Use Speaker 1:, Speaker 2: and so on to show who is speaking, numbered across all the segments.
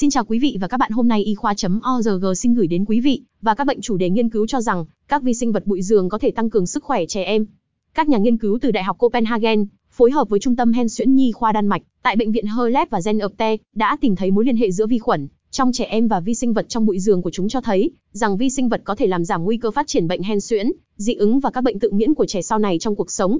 Speaker 1: Xin chào quý vị và các bạn hôm nay y khoa.org xin gửi đến quý vị và các bệnh chủ đề nghiên cứu cho rằng các vi sinh vật bụi giường có thể tăng cường sức khỏe trẻ em. Các nhà nghiên cứu từ Đại học Copenhagen phối hợp với Trung tâm Hen Suyễn Nhi khoa Đan Mạch tại bệnh viện Herlev và Genopte đã tìm thấy mối liên hệ giữa vi khuẩn trong trẻ em và vi sinh vật trong bụi giường của chúng cho thấy rằng vi sinh vật có thể làm giảm nguy cơ phát triển bệnh hen suyễn, dị ứng và các bệnh tự miễn của trẻ sau này trong cuộc sống.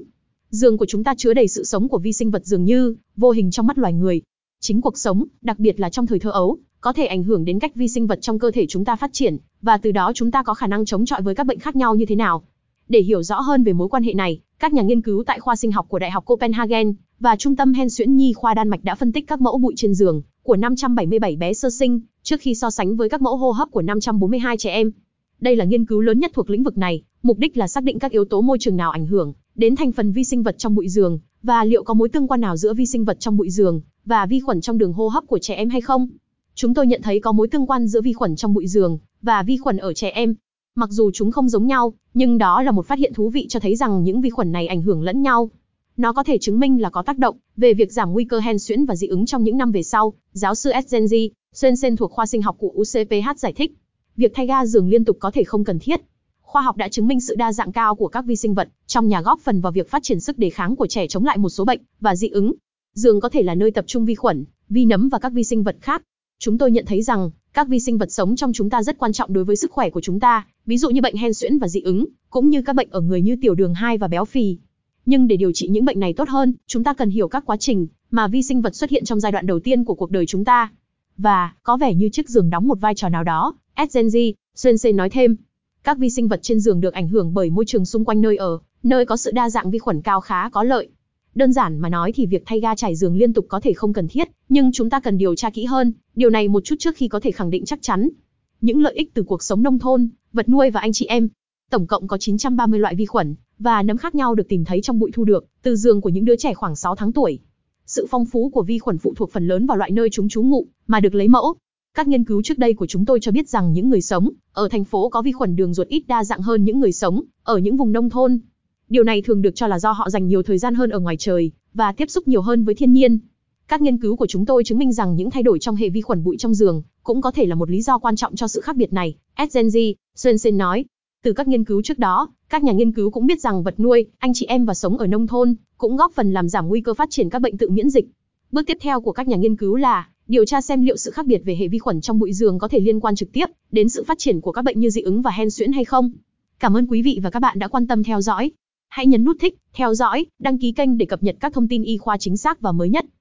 Speaker 1: Giường của chúng ta chứa đầy sự sống của vi sinh vật dường như vô hình trong mắt loài người. Chính cuộc sống, đặc biệt là trong thời thơ ấu, có thể ảnh hưởng đến cách vi sinh vật trong cơ thể chúng ta phát triển, và từ đó chúng ta có khả năng chống chọi với các bệnh khác nhau như thế nào. Để hiểu rõ hơn về mối quan hệ này, các nhà nghiên cứu tại khoa sinh học của Đại học Copenhagen và Trung tâm Hen Xuyễn Nhi khoa Đan Mạch đã phân tích các mẫu bụi trên giường của 577 bé sơ sinh trước khi so sánh với các mẫu hô hấp của 542 trẻ em. Đây là nghiên cứu lớn nhất thuộc lĩnh vực này, mục đích là xác định các yếu tố môi trường nào ảnh hưởng đến thành phần vi sinh vật trong bụi giường và liệu có mối tương quan nào giữa vi sinh vật trong bụi giường và vi khuẩn trong đường hô hấp của trẻ em hay không. Chúng tôi nhận thấy có mối tương quan giữa vi khuẩn trong bụi giường và vi khuẩn ở trẻ em. Mặc dù chúng không giống nhau, nhưng đó là một phát hiện thú vị cho thấy rằng những vi khuẩn này ảnh hưởng lẫn nhau. Nó có thể chứng minh là có tác động về việc giảm nguy cơ hen suyễn và dị ứng trong những năm về sau, giáo sư Esgenji, Swensen thuộc khoa sinh học của UCPH giải thích. Việc thay ga giường liên tục có thể không cần thiết. Khoa học đã chứng minh sự đa dạng cao của các vi sinh vật trong nhà góp phần vào việc phát triển sức đề kháng của trẻ chống lại một số bệnh và dị ứng. Giường có thể là nơi tập trung vi khuẩn, vi nấm và các vi sinh vật khác. Chúng tôi nhận thấy rằng các vi sinh vật sống trong chúng ta rất quan trọng đối với sức khỏe của chúng ta, ví dụ như bệnh hen suyễn và dị ứng, cũng như các bệnh ở người như tiểu đường 2 và béo phì. Nhưng để điều trị những bệnh này tốt hơn, chúng ta cần hiểu các quá trình mà vi sinh vật xuất hiện trong giai đoạn đầu tiên của cuộc đời chúng ta. Và, có vẻ như chiếc giường đóng một vai trò nào đó, Edgenji, Sensei nói thêm. Các vi sinh vật trên giường được ảnh hưởng bởi môi trường xung quanh nơi ở, nơi có sự đa dạng vi khuẩn cao khá có lợi. Đơn giản mà nói thì việc thay ga trải giường liên tục có thể không cần thiết, nhưng chúng ta cần điều tra kỹ hơn, điều này một chút trước khi có thể khẳng định chắc chắn. Những lợi ích từ cuộc sống nông thôn, vật nuôi và anh chị em. Tổng cộng có 930 loại vi khuẩn và nấm khác nhau được tìm thấy trong bụi thu được từ giường của những đứa trẻ khoảng 6 tháng tuổi. Sự phong phú của vi khuẩn phụ thuộc phần lớn vào loại nơi chúng trú ngụ mà được lấy mẫu. Các nghiên cứu trước đây của chúng tôi cho biết rằng những người sống ở thành phố có vi khuẩn đường ruột ít đa dạng hơn những người sống ở những vùng nông thôn. Điều này thường được cho là do họ dành nhiều thời gian hơn ở ngoài trời và tiếp xúc nhiều hơn với thiên nhiên. Các nghiên cứu của chúng tôi chứng minh rằng những thay đổi trong hệ vi khuẩn bụi trong giường cũng có thể là một lý do quan trọng cho sự khác biệt này, Edgenji, Swensen nói. Từ các nghiên cứu trước đó, các nhà nghiên cứu cũng biết rằng vật nuôi, anh chị em và sống ở nông thôn cũng góp phần làm giảm nguy cơ phát triển các bệnh tự miễn dịch. Bước tiếp theo của các nhà nghiên cứu là điều tra xem liệu sự khác biệt về hệ vi khuẩn trong bụi giường có thể liên quan trực tiếp đến sự phát triển của các bệnh như dị ứng và hen suyễn hay không. Cảm ơn quý vị và các bạn đã quan tâm theo dõi. Hãy nhấn nút thích, theo dõi, đăng ký kênh để cập nhật các thông tin y khoa chính xác và mới nhất.